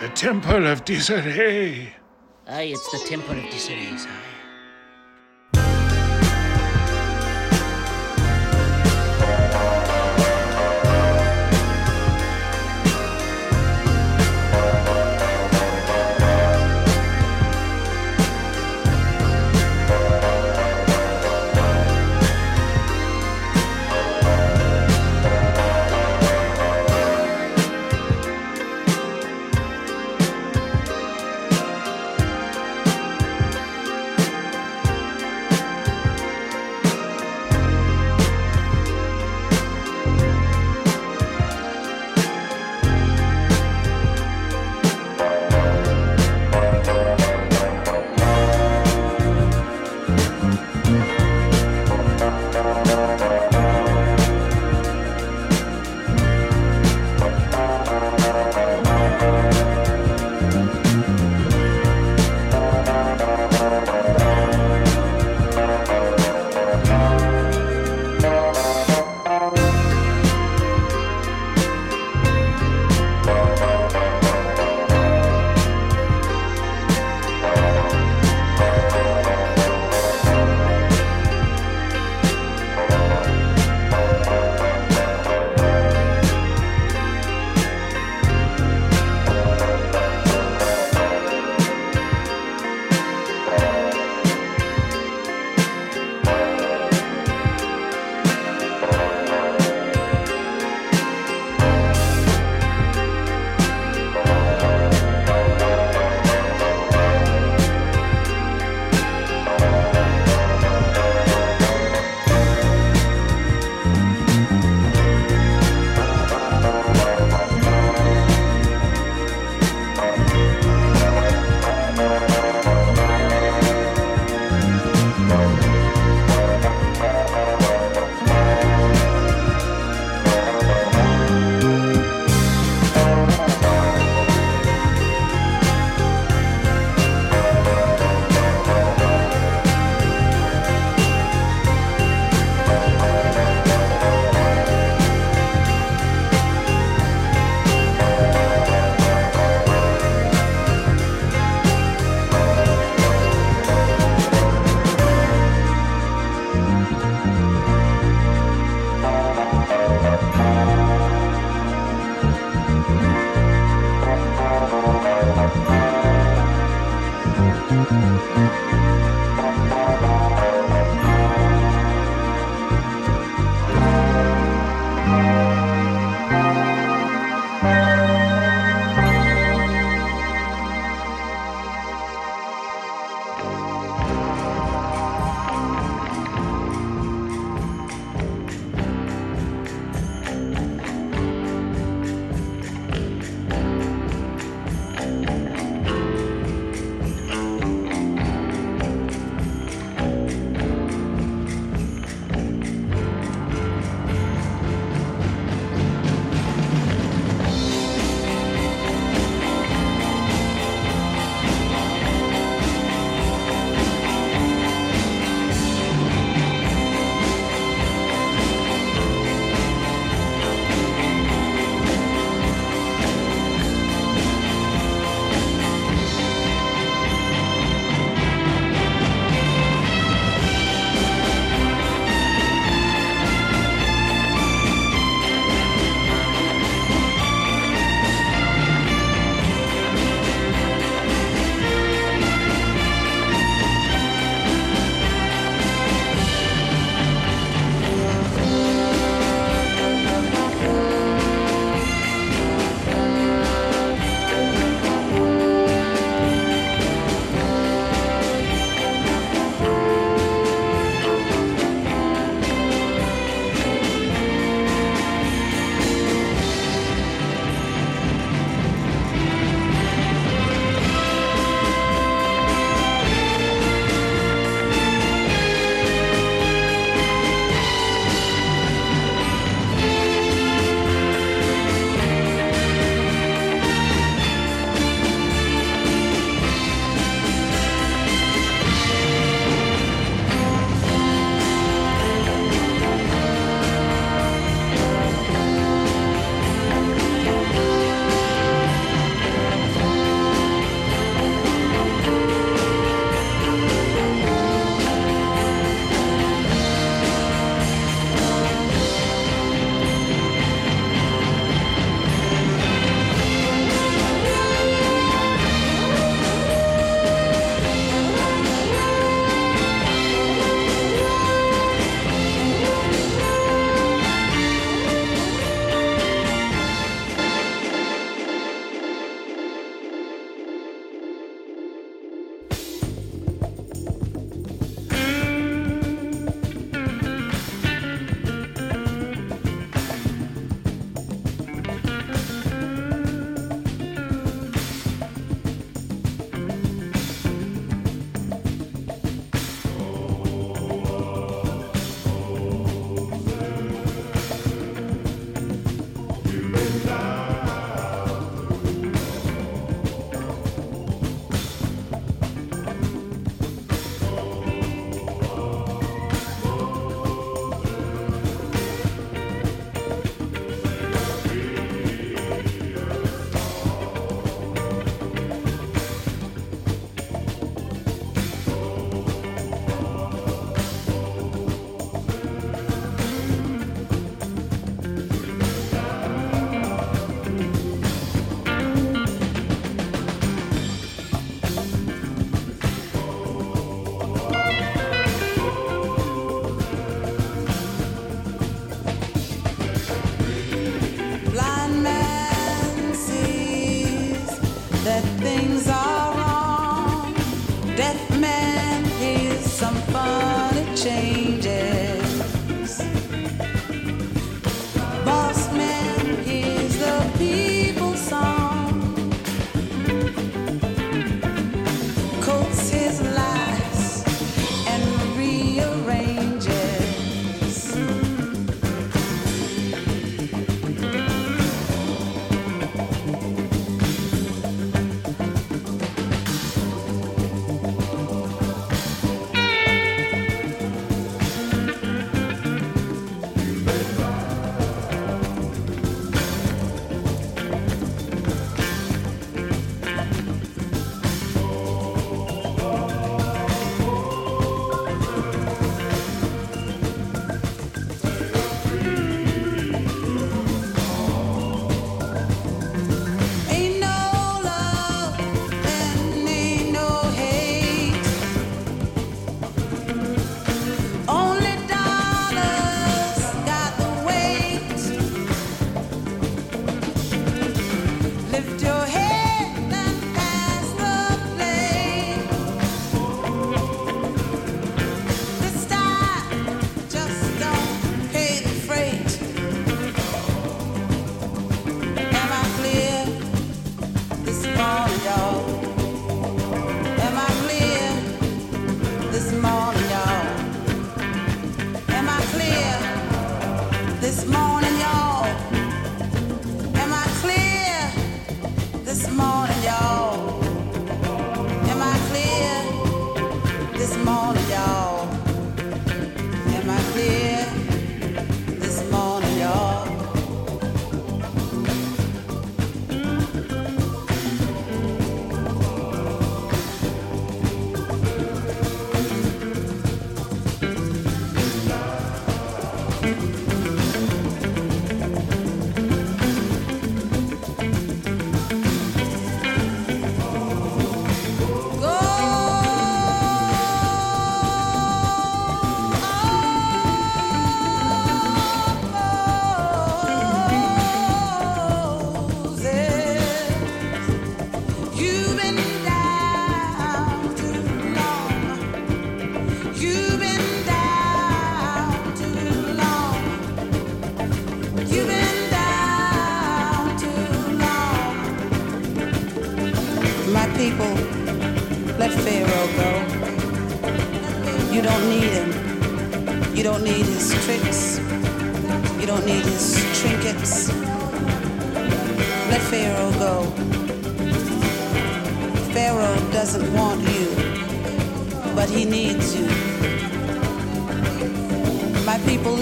The Temple of Disarray. Aye, it's the Temple of Disarray, aye.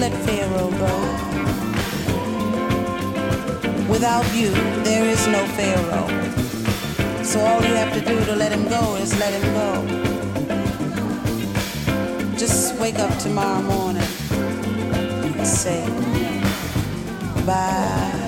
let Pharaoh go. Without you, there is no Pharaoh. So all you have to do to let him go is let him go. Just wake up tomorrow morning and say, bye.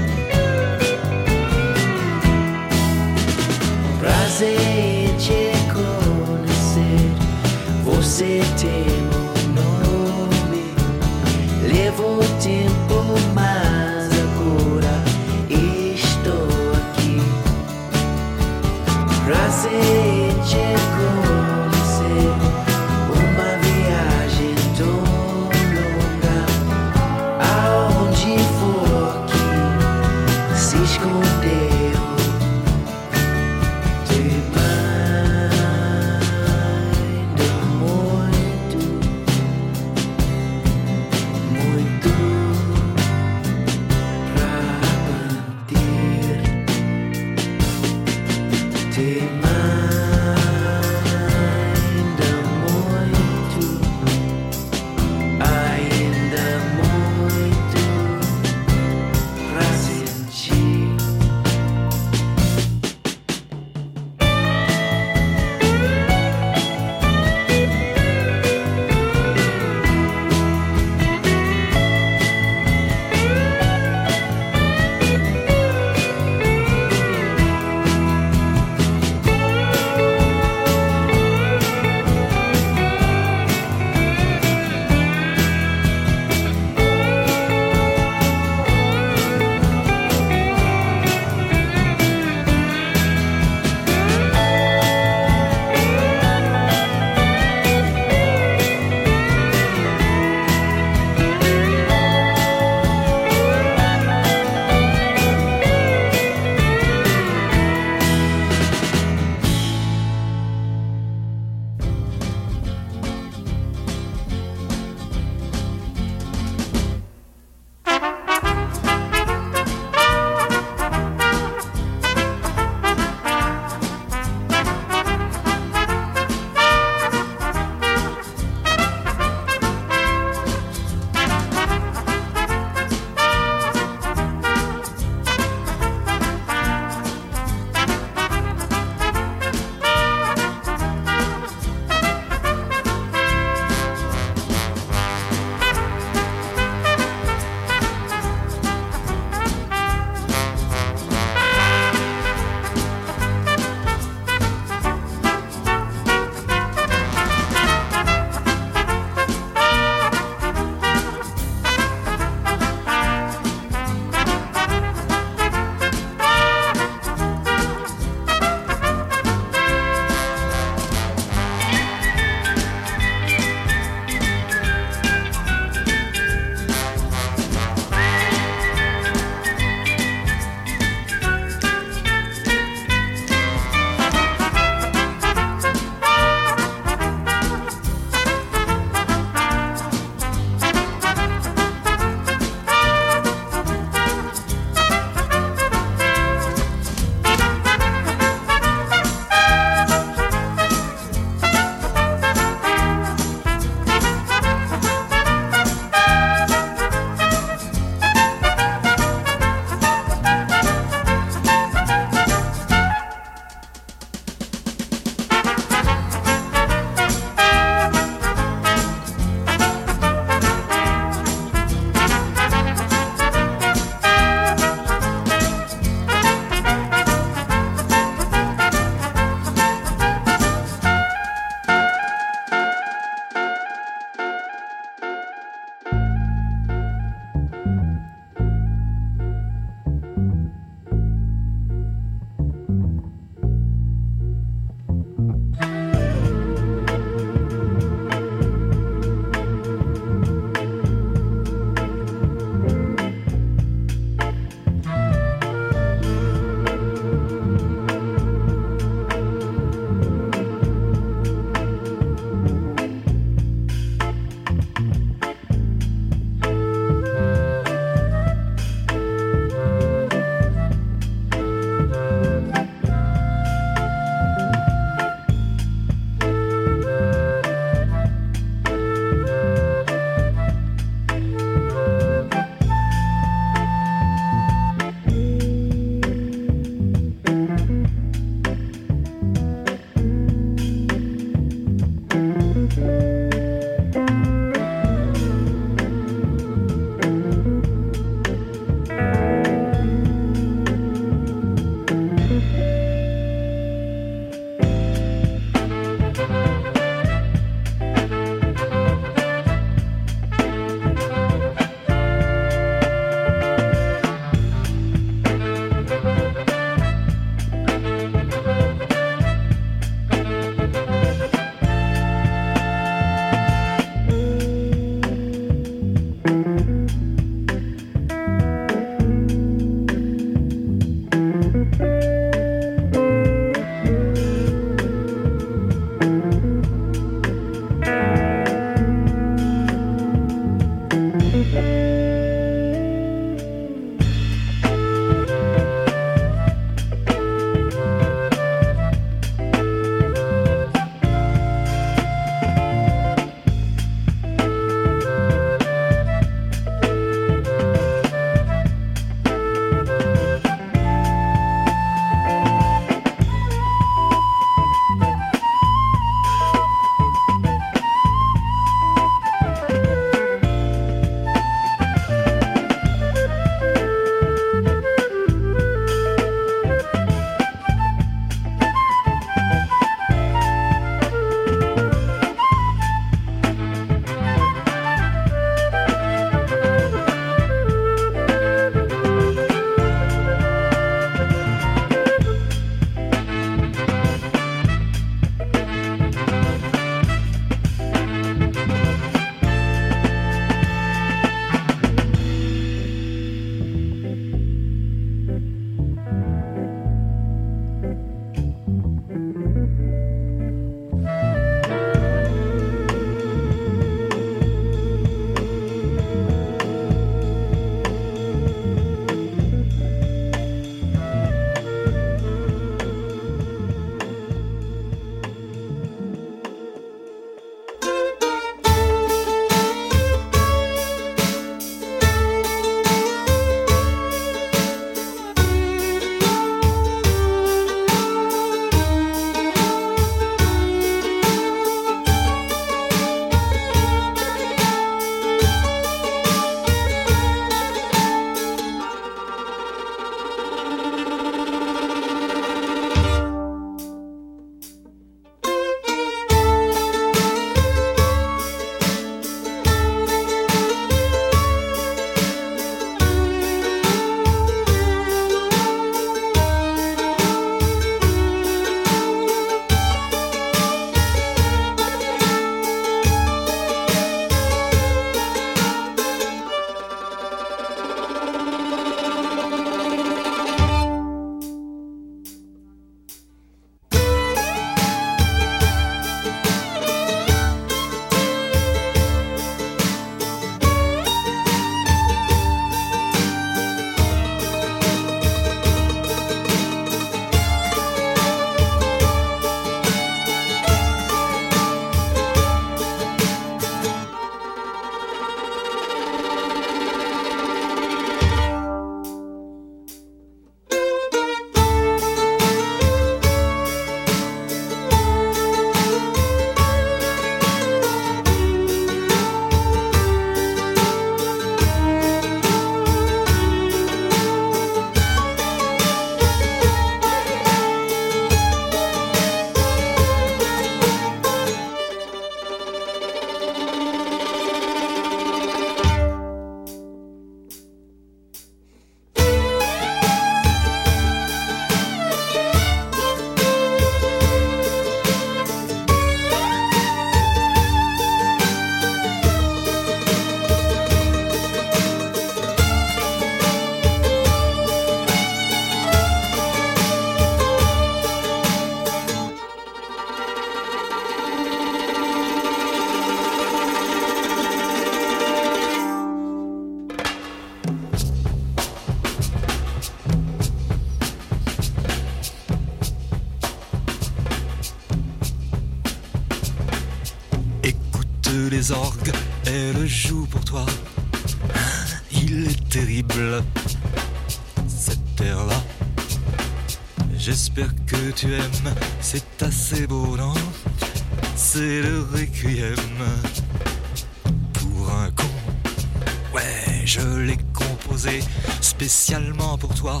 spécialement pour toi.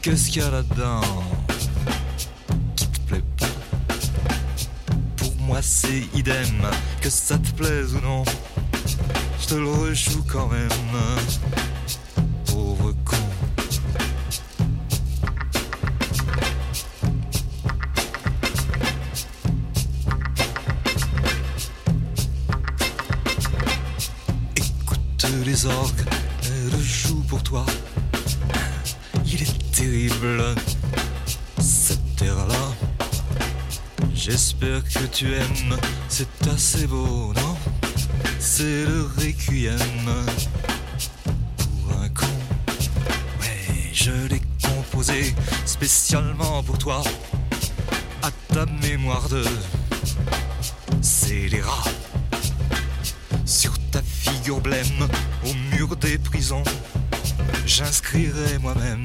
Qu'est-ce qu'il y a là-dedans qui te plaît pas? Pour moi c'est idem. Que ça te spécialement pour toi, à ta mémoire de scélérat. Sur ta figure blême, au mur des prisons, j'inscrirai moi-même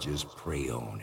just pray on